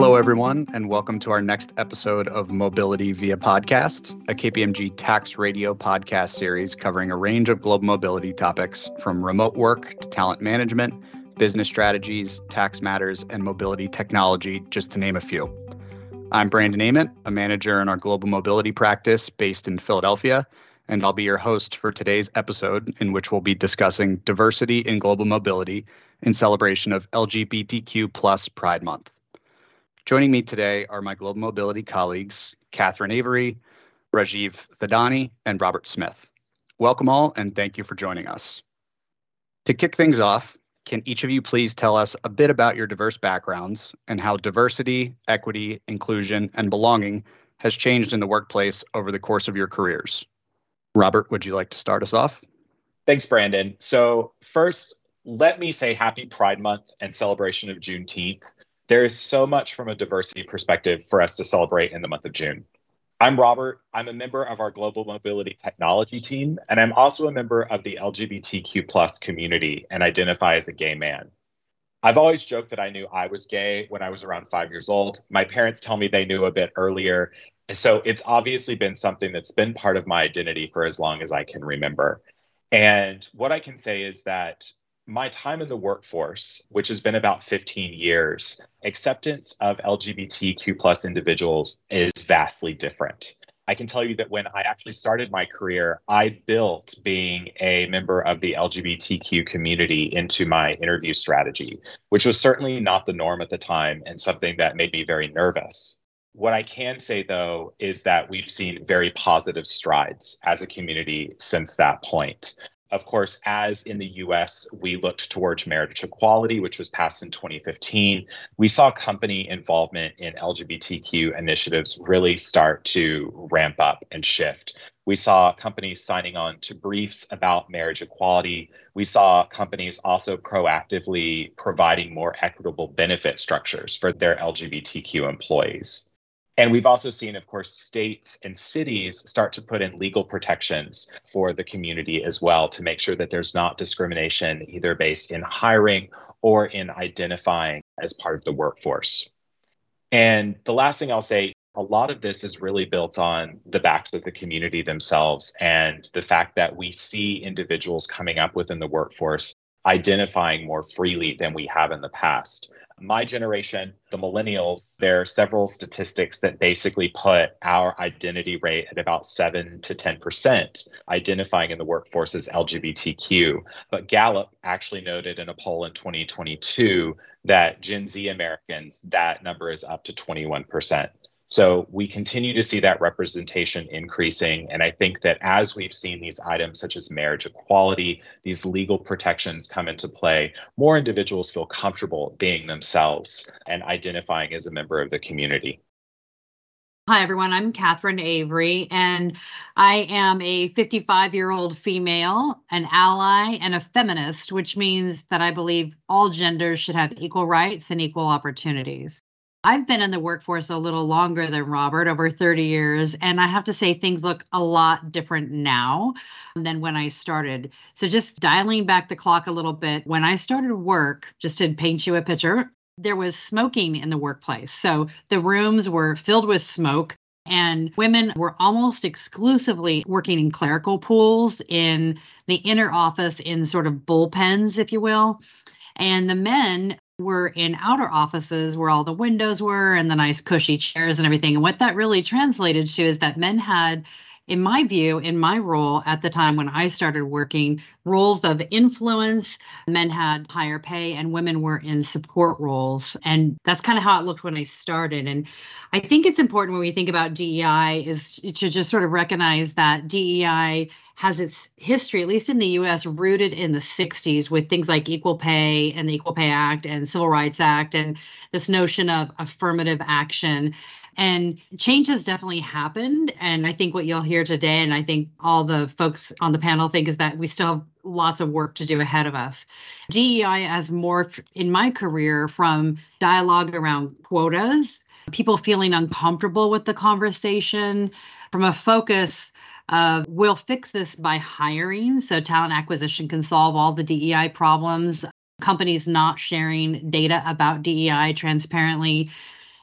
Hello, everyone, and welcome to our next episode of Mobility Via Podcast, a KPMG tax radio podcast series covering a range of global mobility topics from remote work to talent management, business strategies, tax matters, and mobility technology, just to name a few. I'm Brandon Ament, a manager in our global mobility practice based in Philadelphia, and I'll be your host for today's episode, in which we'll be discussing diversity in global mobility in celebration of LGBTQ plus Pride Month. Joining me today are my global mobility colleagues, Katherine Avery, Rajiv Thadani, and Robert Smith. Welcome all, and thank you for joining us. To kick things off, can each of you please tell us a bit about your diverse backgrounds and how diversity, equity, inclusion, and belonging has changed in the workplace over the course of your careers? Robert, would you like to start us off? Thanks, Brandon. So, first, let me say happy Pride Month and celebration of Juneteenth there is so much from a diversity perspective for us to celebrate in the month of June. I'm Robert. I'm a member of our global mobility technology team, and I'm also a member of the LGBTQ plus community and identify as a gay man. I've always joked that I knew I was gay when I was around five years old. My parents tell me they knew a bit earlier. So it's obviously been something that's been part of my identity for as long as I can remember. And what I can say is that my time in the workforce, which has been about 15 years, acceptance of LGBTQ plus individuals is vastly different. I can tell you that when I actually started my career, I built being a member of the LGBTQ community into my interview strategy, which was certainly not the norm at the time and something that made me very nervous. What I can say, though, is that we've seen very positive strides as a community since that point. Of course, as in the US, we looked towards marriage equality, which was passed in 2015. We saw company involvement in LGBTQ initiatives really start to ramp up and shift. We saw companies signing on to briefs about marriage equality. We saw companies also proactively providing more equitable benefit structures for their LGBTQ employees. And we've also seen, of course, states and cities start to put in legal protections for the community as well to make sure that there's not discrimination either based in hiring or in identifying as part of the workforce. And the last thing I'll say a lot of this is really built on the backs of the community themselves and the fact that we see individuals coming up within the workforce identifying more freely than we have in the past my generation, the millennials, there are several statistics that basically put our identity rate at about 7 to 10%, identifying in the workforce as LGBTQ. But Gallup actually noted in a poll in 2022 that Gen Z Americans, that number is up to 21%. So we continue to see that representation increasing. And I think that as we've seen these items such as marriage equality, these legal protections come into play, more individuals feel comfortable being themselves and identifying as a member of the community. Hi, everyone. I'm Katherine Avery, and I am a 55 year old female, an ally, and a feminist, which means that I believe all genders should have equal rights and equal opportunities. I've been in the workforce a little longer than Robert, over 30 years, and I have to say things look a lot different now than when I started. So, just dialing back the clock a little bit, when I started work, just to paint you a picture, there was smoking in the workplace. So, the rooms were filled with smoke. And women were almost exclusively working in clerical pools in the inner office, in sort of bullpens, if you will. And the men were in outer offices where all the windows were and the nice cushy chairs and everything. And what that really translated to is that men had, in my view, in my role at the time when I started working, roles of influence. Men had higher pay and women were in support roles. And that's kind of how it looked when I started. And I think it's important when we think about DEI is to just sort of recognize that DEI has its history, at least in the US, rooted in the 60s with things like equal pay and the Equal Pay Act and Civil Rights Act and this notion of affirmative action. And change has definitely happened. And I think what you'll hear today, and I think all the folks on the panel think, is that we still have lots of work to do ahead of us. DEI has morphed in my career from dialogue around quotas, people feeling uncomfortable with the conversation, from a focus uh, we'll fix this by hiring. So, talent acquisition can solve all the DEI problems. Companies not sharing data about DEI transparently.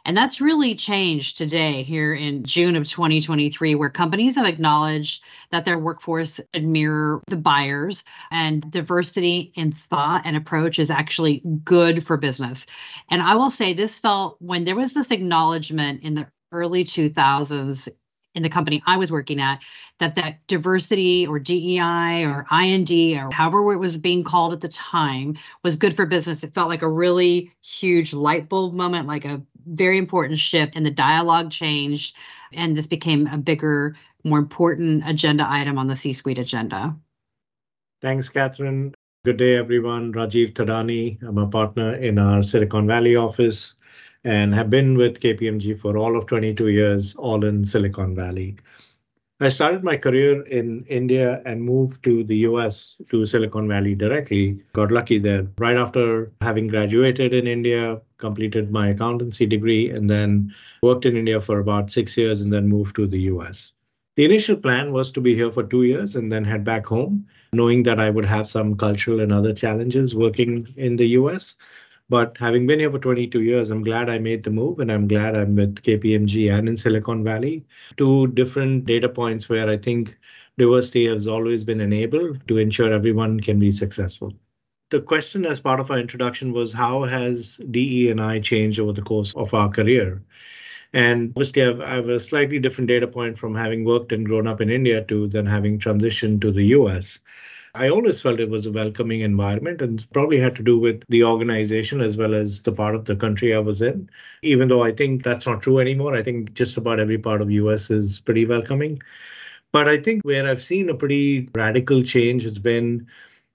And that's really changed today here in June of 2023, where companies have acknowledged that their workforce should mirror the buyers and diversity in thought and approach is actually good for business. And I will say this felt when there was this acknowledgement in the early 2000s in the company I was working at that that diversity or DEI or IND or however it was being called at the time was good for business. It felt like a really huge light bulb moment, like a very important shift, and the dialogue changed, and this became a bigger, more important agenda item on the C-suite agenda. Thanks, Katherine. Good day, everyone. Rajiv Thadani. I'm a partner in our Silicon Valley office and have been with KPMG for all of 22 years, all in Silicon Valley. I started my career in India and moved to the US to Silicon Valley directly. Got lucky there. Right after having graduated in India, completed my accountancy degree, and then worked in India for about six years and then moved to the US. The initial plan was to be here for two years and then head back home, knowing that I would have some cultural and other challenges working in the US. But having been here for 22 years, I'm glad I made the move and I'm glad I'm with KPMG and in Silicon Valley. Two different data points where I think diversity has always been enabled to ensure everyone can be successful. The question as part of our introduction was how has DE and I changed over the course of our career? And obviously, I've, I have a slightly different data point from having worked and grown up in India to then having transitioned to the US. I always felt it was a welcoming environment and probably had to do with the organization as well as the part of the country I was in. Even though I think that's not true anymore, I think just about every part of US is pretty welcoming. But I think where I've seen a pretty radical change has been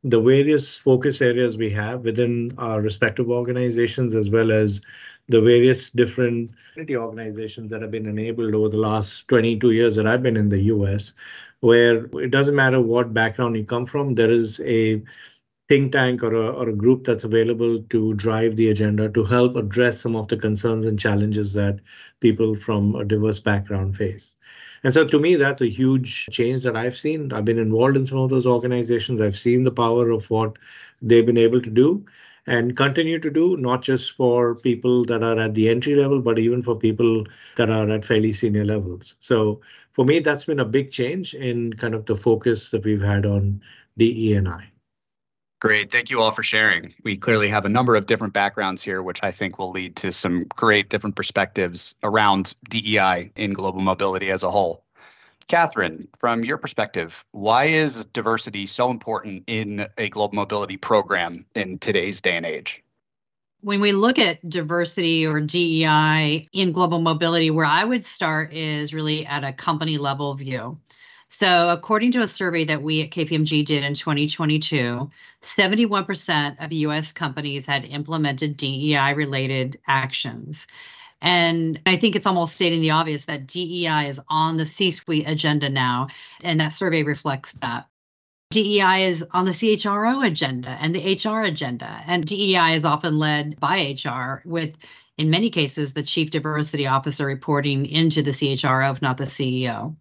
the various focus areas we have within our respective organizations, as well as the various different organizations that have been enabled over the last 22 years that I've been in the US, where it doesn't matter what background you come from, there is a think tank or a, or a group that's available to drive the agenda to help address some of the concerns and challenges that people from a diverse background face. And so to me, that's a huge change that I've seen. I've been involved in some of those organizations. I've seen the power of what they've been able to do and continue to do, not just for people that are at the entry level, but even for people that are at fairly senior levels. So for me, that's been a big change in kind of the focus that we've had on DE and I. Great. Thank you all for sharing. We clearly have a number of different backgrounds here, which I think will lead to some great different perspectives around DEI in global mobility as a whole. Katherine, from your perspective, why is diversity so important in a global mobility program in today's day and age? When we look at diversity or DEI in global mobility, where I would start is really at a company level view. So, according to a survey that we at KPMG did in 2022, 71% of US companies had implemented DEI related actions. And I think it's almost stating the obvious that DEI is on the C suite agenda now, and that survey reflects that. DEI is on the CHRO agenda and the HR agenda, and DEI is often led by HR, with, in many cases, the chief diversity officer reporting into the CHRO, if not the CEO.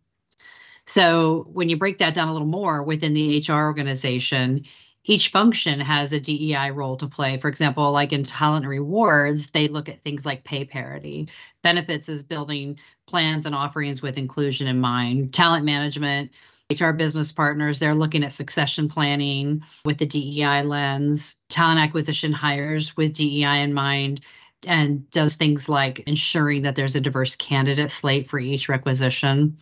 So when you break that down a little more within the HR organization, each function has a DEI role to play. For example, like in talent rewards, they look at things like pay parity. Benefits is building plans and offerings with inclusion in mind. Talent management, HR business partners, they're looking at succession planning with the DEI lens. Talent acquisition hires with DEI in mind and does things like ensuring that there's a diverse candidate slate for each requisition.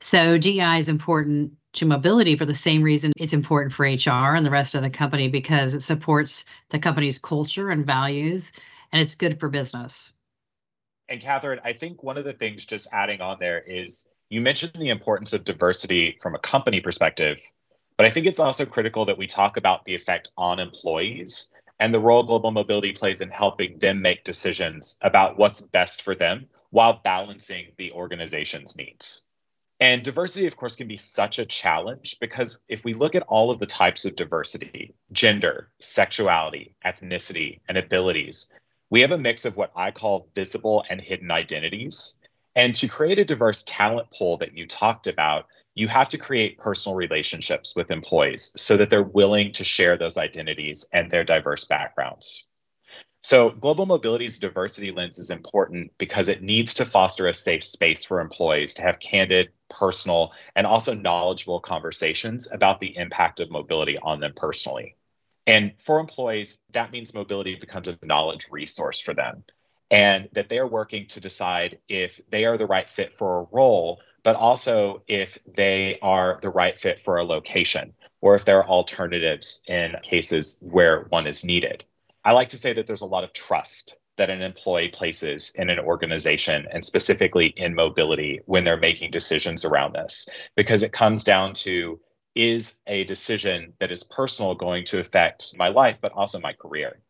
So DEI is important to mobility for the same reason it's important for HR and the rest of the company because it supports the company's culture and values and it's good for business. And Katherine, I think one of the things just adding on there is you mentioned the importance of diversity from a company perspective, but I think it's also critical that we talk about the effect on employees and the role global mobility plays in helping them make decisions about what's best for them while balancing the organization's needs. And diversity, of course, can be such a challenge because if we look at all of the types of diversity gender, sexuality, ethnicity, and abilities we have a mix of what I call visible and hidden identities. And to create a diverse talent pool that you talked about, you have to create personal relationships with employees so that they're willing to share those identities and their diverse backgrounds. So, global mobility's diversity lens is important because it needs to foster a safe space for employees to have candid, personal, and also knowledgeable conversations about the impact of mobility on them personally. And for employees, that means mobility becomes a knowledge resource for them and that they are working to decide if they are the right fit for a role, but also if they are the right fit for a location or if there are alternatives in cases where one is needed. I like to say that there's a lot of trust that an employee places in an organization and specifically in mobility when they're making decisions around this, because it comes down to is a decision that is personal going to affect my life, but also my career?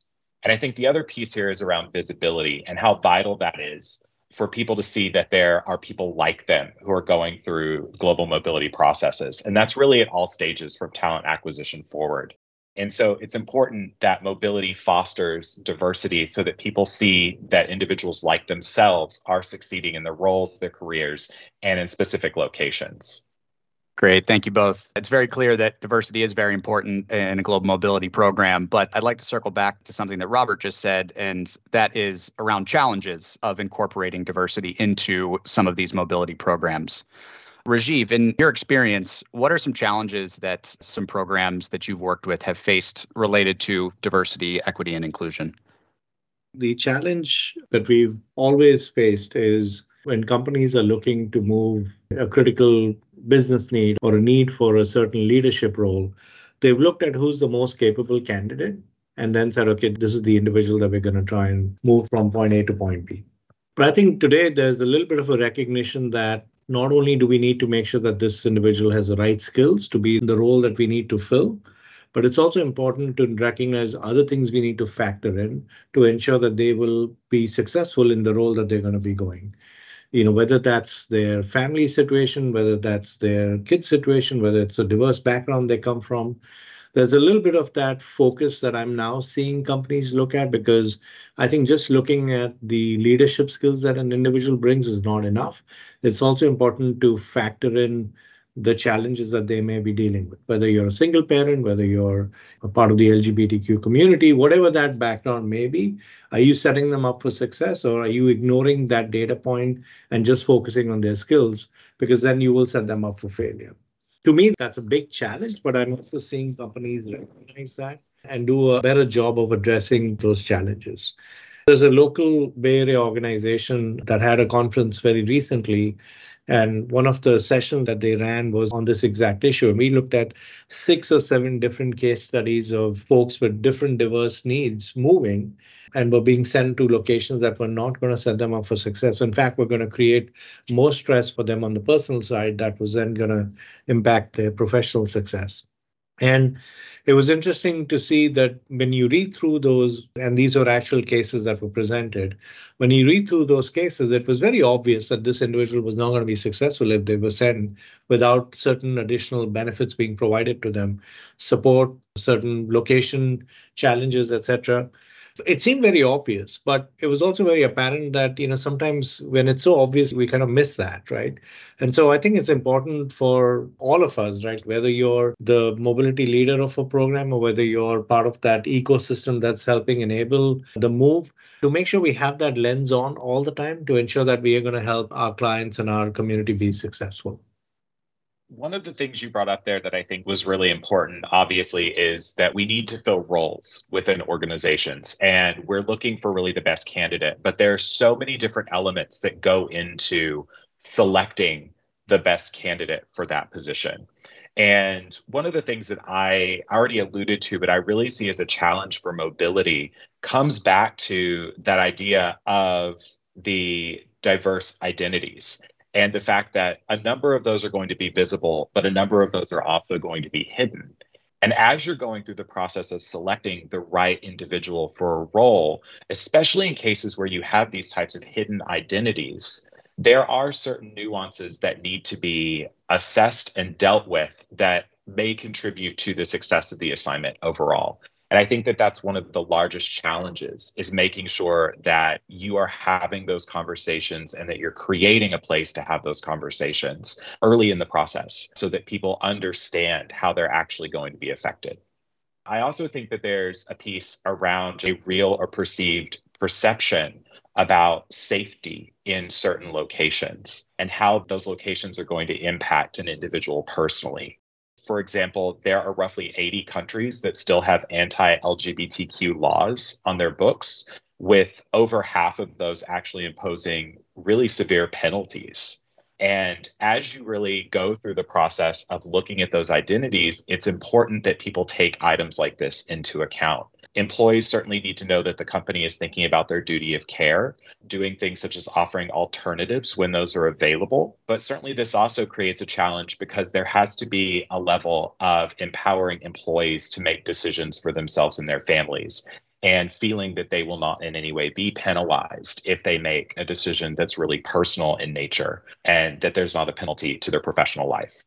And I think the other piece here is around visibility and how vital that is for people to see that there are people like them who are going through global mobility processes. And that's really at all stages from talent acquisition forward. And so it's important that mobility fosters diversity so that people see that individuals like themselves are succeeding in their roles, their careers, and in specific locations. Great. Thank you both. It's very clear that diversity is very important in a global mobility program, but I'd like to circle back to something that Robert just said, and that is around challenges of incorporating diversity into some of these mobility programs. Rajiv, in your experience, what are some challenges that some programs that you've worked with have faced related to diversity, equity, and inclusion? The challenge that we've always faced is when companies are looking to move a critical business need or a need for a certain leadership role, they've looked at who's the most capable candidate and then said, okay, this is the individual that we're going to try and move from point A to point B. But I think today there's a little bit of a recognition that not only do we need to make sure that this individual has the right skills to be in the role that we need to fill, but it's also important to recognize other things we need to factor in to ensure that they will be successful in the role that they're going to be going. You know, whether that's their family situation, whether that's their kid situation, whether it's a diverse background they come from, there's a little bit of that focus that I'm now seeing companies look at because I think just looking at the leadership skills that an individual brings is not enough. It's also important to factor in the challenges that they may be dealing with, whether you're a single parent, whether you're a part of the LGBTQ community, whatever that background may be. Are you setting them up for success or are you ignoring that data point and just focusing on their skills? Because then you will set them up for failure to me, that's a big challenge, but I'm also seeing companies recognize that and do a better job of addressing those challenges. There's a local Bay Area organization that had a conference very recently. And one of the sessions that they ran was on this exact issue. And we looked at six or seven different case studies of folks with different diverse needs moving and were being sent to locations that were not going to set them up for success. In fact, we're going to create more stress for them on the personal side that was then going to impact their professional success. And it was interesting to see that when you read through those, and these are actual cases that were presented, when you read through those cases, it was very obvious that this individual was not going to be successful if they were sent without certain additional benefits being provided to them, support, certain location challenges, etc it seemed very obvious, but it was also very apparent that, you know, sometimes when it's so obvious, we kind of miss that, right? And so I think it's important for all of us, right? Whether you're the mobility leader of a program or whether you're part of that ecosystem that's helping enable the move, to make sure we have that lens on all the time to ensure that we are going to help our clients and our community be successful. One of the things you brought up there that I think was really important, obviously, is that we need to fill roles within organizations and we're looking for really the best candidate. But there are so many different elements that go into selecting the best candidate for that position. And one of the things that I already alluded to, but I really see as a challenge for mobility, comes back to that idea of the diverse identities and the fact that a number of those are going to be visible, but a number of those are also going to be hidden. And as you're going through the process of selecting the right individual for a role, especially in cases where you have these types of hidden identities, there are certain nuances that need to be assessed and dealt with that may contribute to the success of the assignment overall. And I think that that's one of the largest challenges is making sure that you are having those conversations and that you're creating a place to have those conversations early in the process so that people understand how they're actually going to be affected. I also think that there's a piece around a real or perceived perception about safety in certain locations and how those locations are going to impact an individual personally. For example, there are roughly 80 countries that still have anti LGBTQ laws on their books, with over half of those actually imposing really severe penalties. And as you really go through the process of looking at those identities, it's important that people take items like this into account. Employees certainly need to know that the company is thinking about their duty of care, doing things such as offering alternatives when those are available. But certainly, this also creates a challenge because there has to be a level of empowering employees to make decisions for themselves and their families and feeling that they will not in any way be penalized if they make a decision that's really personal in nature and that there's not a penalty to their professional life.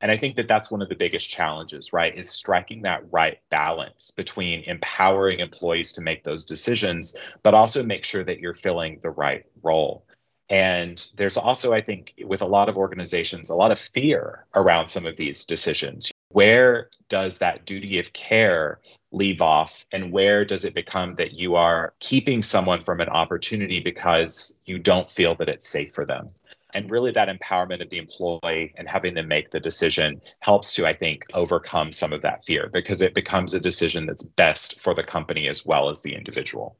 And I think that that's one of the biggest challenges, right? Is striking that right balance between empowering employees to make those decisions, but also make sure that you're filling the right role. And there's also, I think, with a lot of organizations, a lot of fear around some of these decisions. Where does that duty of care leave off and where does it become that you are keeping someone from an opportunity because you don't feel that it's safe for them and really that empowerment of the employee and having them make the decision helps to i think overcome some of that fear because it becomes a decision that's best for the company as well as the individual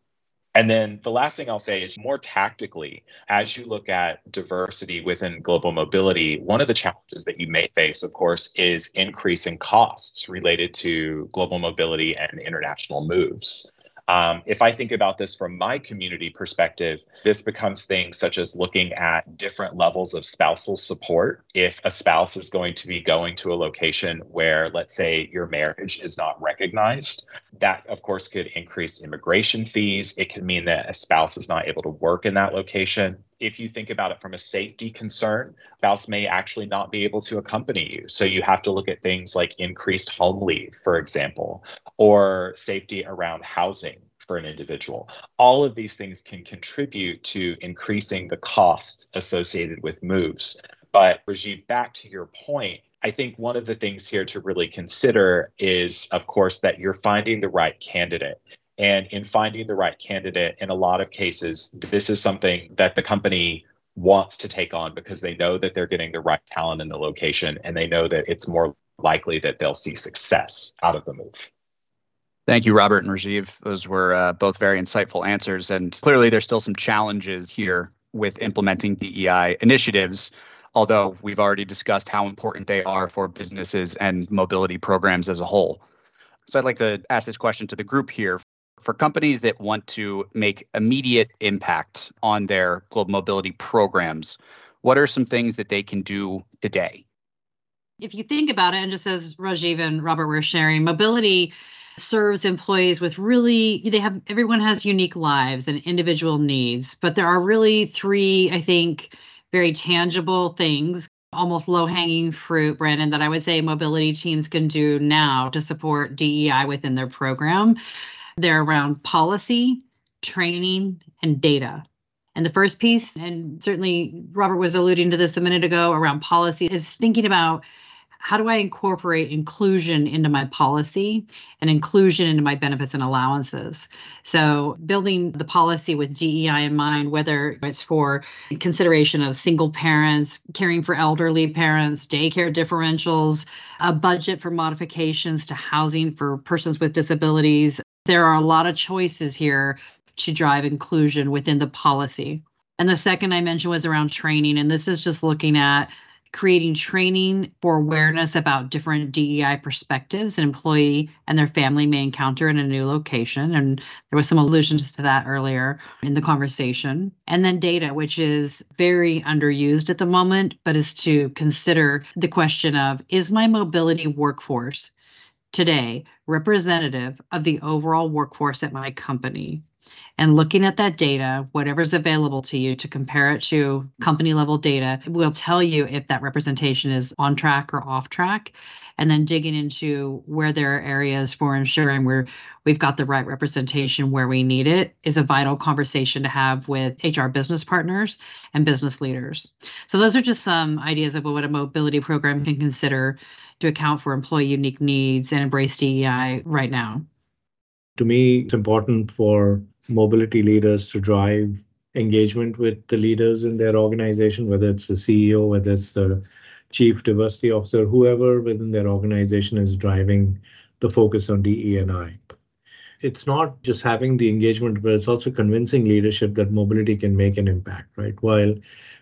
and then the last thing I'll say is more tactically, as you look at diversity within global mobility, one of the challenges that you may face, of course, is increasing costs related to global mobility and international moves. Um, if I think about this from my community perspective, this becomes things such as looking at different levels of spousal support. If a spouse is going to be going to a location where, let's say, your marriage is not recognized, that of course could increase immigration fees. It could mean that a spouse is not able to work in that location if you think about it from a safety concern, spouse may actually not be able to accompany you. So you have to look at things like increased home leave, for example, or safety around housing for an individual. All of these things can contribute to increasing the costs associated with moves. But Rajiv, back to your point, I think one of the things here to really consider is, of course, that you're finding the right candidate. And in finding the right candidate, in a lot of cases, this is something that the company wants to take on because they know that they're getting the right talent in the location and they know that it's more likely that they'll see success out of the move. Thank you, Robert and Rajiv. Those were uh, both very insightful answers. And clearly, there's still some challenges here with implementing DEI initiatives, although we've already discussed how important they are for businesses and mobility programs as a whole. So I'd like to ask this question to the group here for companies that want to make immediate impact on their global mobility programs, what are some things that they can do today? If you think about it, and just as Rajiv and Robert were sharing, mobility serves employees with really they have everyone has unique lives and individual needs but there are really three i think very tangible things almost low hanging fruit brandon that i would say mobility teams can do now to support dei within their program they're around policy, training, and data. And the first piece, and certainly Robert was alluding to this a minute ago around policy, is thinking about how do I incorporate inclusion into my policy and inclusion into my benefits and allowances? So, building the policy with DEI in mind, whether it's for consideration of single parents, caring for elderly parents, daycare differentials, a budget for modifications to housing for persons with disabilities, there are a lot of choices here to drive inclusion within the policy. And the second I mentioned was around training. And this is just looking at creating training for awareness about different DEI perspectives an employee and their family may encounter in a new location. And there was some allusions to that earlier in the conversation. And then data, which is very underused at the moment, but is to consider the question of is my mobility workforce today representative of the overall workforce at my company and looking at that data whatever's available to you to compare it to company level data will tell you if that representation is on track or off track and then digging into where there are areas for ensuring we're we've got the right representation where we need it is a vital conversation to have with HR business partners and business leaders. So those are just some ideas of what a mobility program can consider to account for employee unique needs and embrace DEI right now? To me, it's important for mobility leaders to drive engagement with the leaders in their organization, whether it's the CEO, whether it's the chief diversity officer, whoever within their organization is driving the focus on DE and I. It's not just having the engagement, but it's also convincing leadership that mobility can make an impact, right? While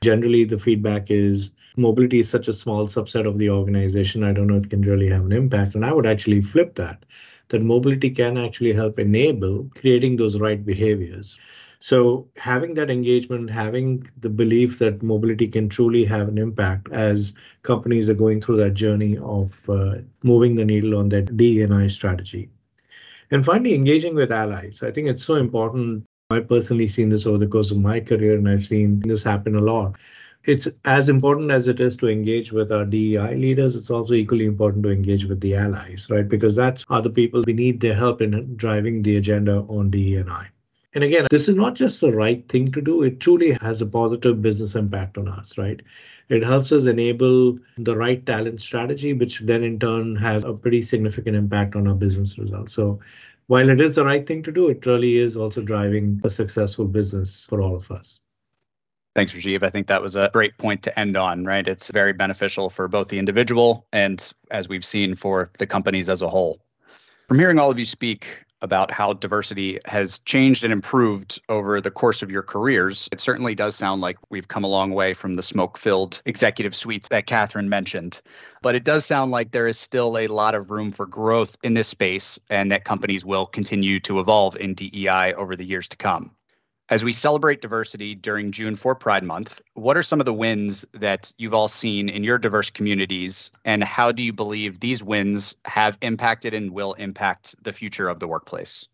generally the feedback is mobility is such a small subset of the organization, I don't know it can really have an impact. And I would actually flip that, that mobility can actually help enable creating those right behaviors. So having that engagement, having the belief that mobility can truly have an impact as companies are going through that journey of uh, moving the needle on that DEI strategy. And finally, engaging with allies. I think it's so important. I've personally seen this over the course of my career, and I've seen this happen a lot. It's as important as it is to engage with our DEI leaders, it's also equally important to engage with the allies, right? Because that's other people we need their help in driving the agenda on DEI. And again, this is not just the right thing to do, it truly has a positive business impact on us, right? It helps us enable the right talent strategy, which then in turn has a pretty significant impact on our business results. So while it is the right thing to do, it really is also driving a successful business for all of us. Thanks, Rajiv. I think that was a great point to end on, right? It's very beneficial for both the individual and, as we've seen, for the companies as a whole. From hearing all of you speak, about how diversity has changed and improved over the course of your careers, it certainly does sound like we've come a long way from the smoke filled executive suites that Katherine mentioned. But it does sound like there is still a lot of room for growth in this space and that companies will continue to evolve in DEI over the years to come. As we celebrate diversity during June for Pride Month, what are some of the wins that you've all seen in your diverse communities, and how do you believe these wins have impacted and will impact the future of the workplace?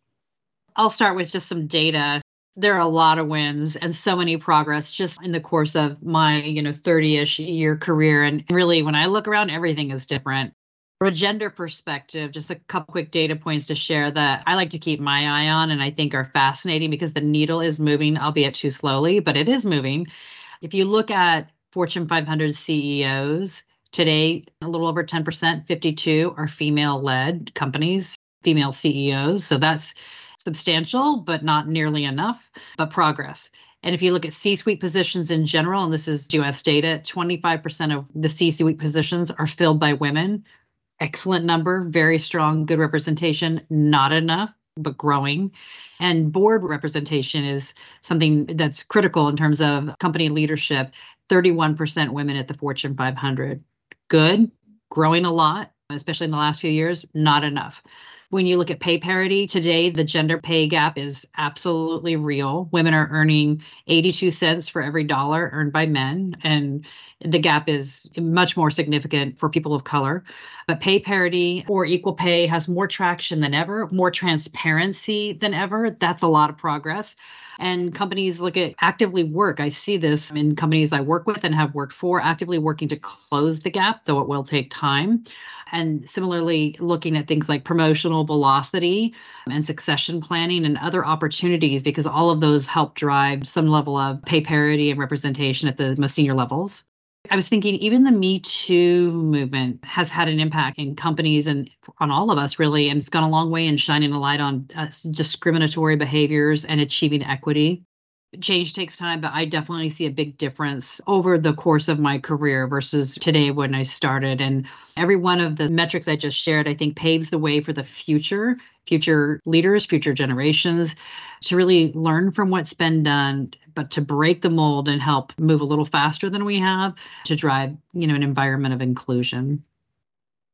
I'll start with just some data. There are a lot of wins and so many progress just in the course of my, you know, 30-ish year career. And really, when I look around, everything is different. From a gender perspective, just a couple quick data points to share that I like to keep my eye on and I think are fascinating because the needle is moving, albeit too slowly, but it is moving. If you look at Fortune 500 CEOs, today a little over 10%, 52 are female led companies, female CEOs. So that's substantial, but not nearly enough, but progress. And if you look at C suite positions in general, and this is US data, 25% of the C suite positions are filled by women, excellent number, very strong, good representation, not enough, but growing. And board representation is something that's critical in terms of company leadership 31% women at the Fortune 500. Good, growing a lot, especially in the last few years, not enough. When you look at pay parity today, the gender pay gap is absolutely real. Women are earning 82 cents for every dollar earned by men, and the gap is much more significant for people of color. But pay parity or equal pay has more traction than ever, more transparency than ever. That's a lot of progress and companies look at actively work. I see this in companies I work with and have worked for, actively working to close the gap, though it will take time. And similarly, looking at things like promotional velocity and succession planning and other opportunities, because all of those help drive some level of pay parity and representation at the most senior levels. I was thinking even the Me Too movement has had an impact in companies and on all of us, really. And it's gone a long way in shining a light on uh, discriminatory behaviors and achieving equity. Change takes time, but I definitely see a big difference over the course of my career versus today when I started. And every one of the metrics I just shared, I think, paves the way for the future, future leaders, future generations to really learn from what's been done but to break the mold and help move a little faster than we have to drive, you know, an environment of inclusion.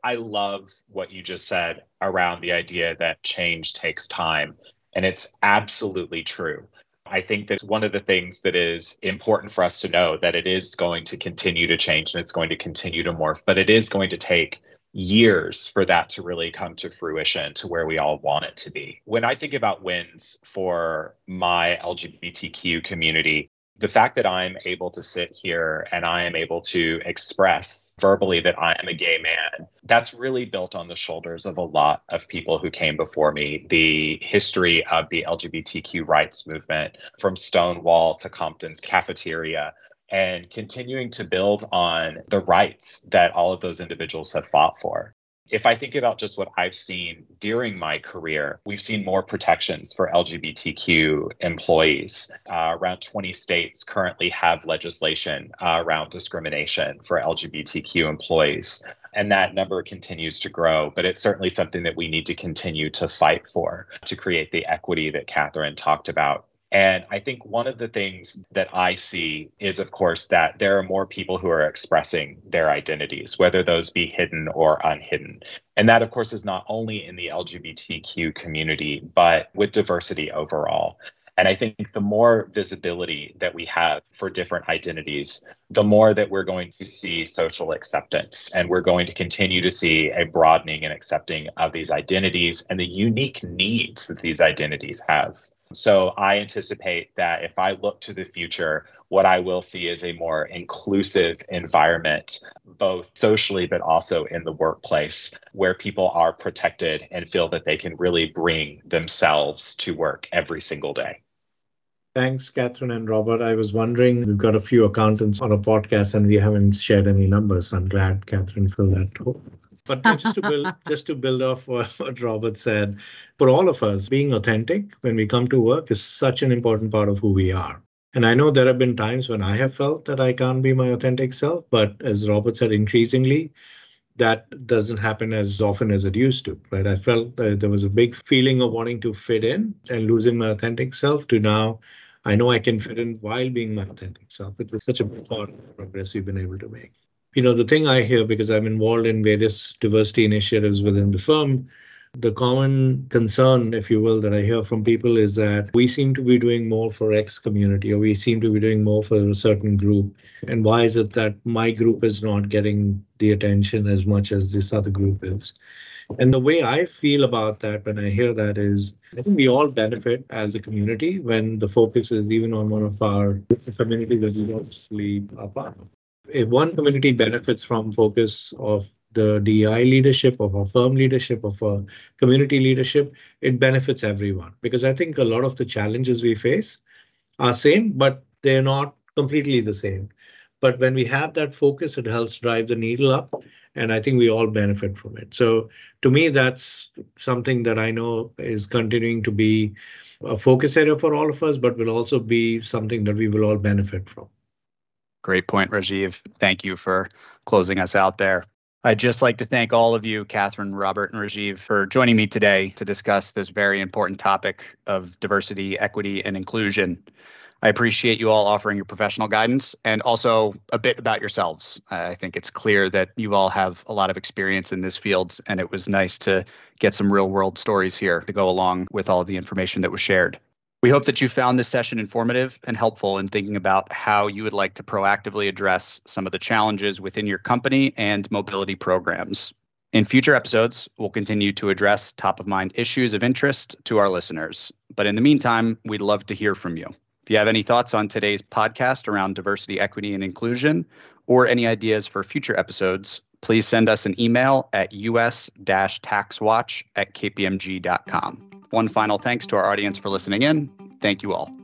I love what you just said around the idea that change takes time. And it's absolutely true. I think that's one of the things that is important for us to know that it is going to continue to change and it's going to continue to morph, but it is going to take years for that to really come to fruition to where we all want it to be. When I think about wins for my LGBTQ community, the fact that I'm able to sit here and I am able to express verbally that I am a gay man, that's really built on the shoulders of a lot of people who came before me. The history of the LGBTQ rights movement from Stonewall to Compton's cafeteria and continuing to build on the rights that all of those individuals have fought for. If I think about just what I've seen during my career, we've seen more protections for LGBTQ employees. Uh, around 20 states currently have legislation uh, around discrimination for LGBTQ employees. And that number continues to grow, but it's certainly something that we need to continue to fight for to create the equity that Katherine talked about and I think one of the things that I see is, of course, that there are more people who are expressing their identities, whether those be hidden or unhidden. And that, of course, is not only in the LGBTQ community, but with diversity overall. And I think the more visibility that we have for different identities, the more that we're going to see social acceptance. And we're going to continue to see a broadening and accepting of these identities and the unique needs that these identities have. So I anticipate that if I look to the future, what I will see is a more inclusive environment, both socially but also in the workplace, where people are protected and feel that they can really bring themselves to work every single day. Thanks, Katherine and Robert. I was wondering, we've got a few accountants on a podcast and we haven't shared any numbers. I'm glad Katherine filled that too but just to build just to build off what Robert said, for all of us, being authentic when we come to work is such an important part of who we are. And I know there have been times when I have felt that I can't be my authentic self, but as Robert said, increasingly, that doesn't happen as often as it used to, right? I felt there was a big feeling of wanting to fit in and losing my authentic self to now I know I can fit in while being my authentic self. It was such a big part of progress we've been able to make you know, the thing I hear because I'm involved in various diversity initiatives within the firm, the common concern, if you will, that I hear from people is that we seem to be doing more for X community or we seem to be doing more for a certain group. And why is it that my group is not getting the attention as much as this other group is? And the way I feel about that when I hear that is, I think we all benefit as a community when the focus is even on one of our communities that we obviously are part of if one community benefits from focus of the DEI leadership, of our firm leadership, of our community leadership, it benefits everyone. Because I think a lot of the challenges we face are same, but they're not completely the same. But when we have that focus, it helps drive the needle up, and I think we all benefit from it. So to me, that's something that I know is continuing to be a focus area for all of us, but will also be something that we will all benefit from. Great point, Rajiv. Thank you for closing us out there. I'd just like to thank all of you, Katherine, Robert, and Rajiv, for joining me today to discuss this very important topic of diversity, equity, and inclusion. I appreciate you all offering your professional guidance and also a bit about yourselves. I think it's clear that you all have a lot of experience in this field, and it was nice to get some real world stories here to go along with all the information that was shared. We hope that you found this session informative and helpful in thinking about how you would like to proactively address some of the challenges within your company and mobility programs. In future episodes, we'll continue to address top of mind issues of interest to our listeners. But in the meantime, we'd love to hear from you. If you have any thoughts on today's podcast around diversity, equity, and inclusion, or any ideas for future episodes, please send us an email at us taxwatch at kpmg.com. One final thanks to our audience for listening in. Thank you all.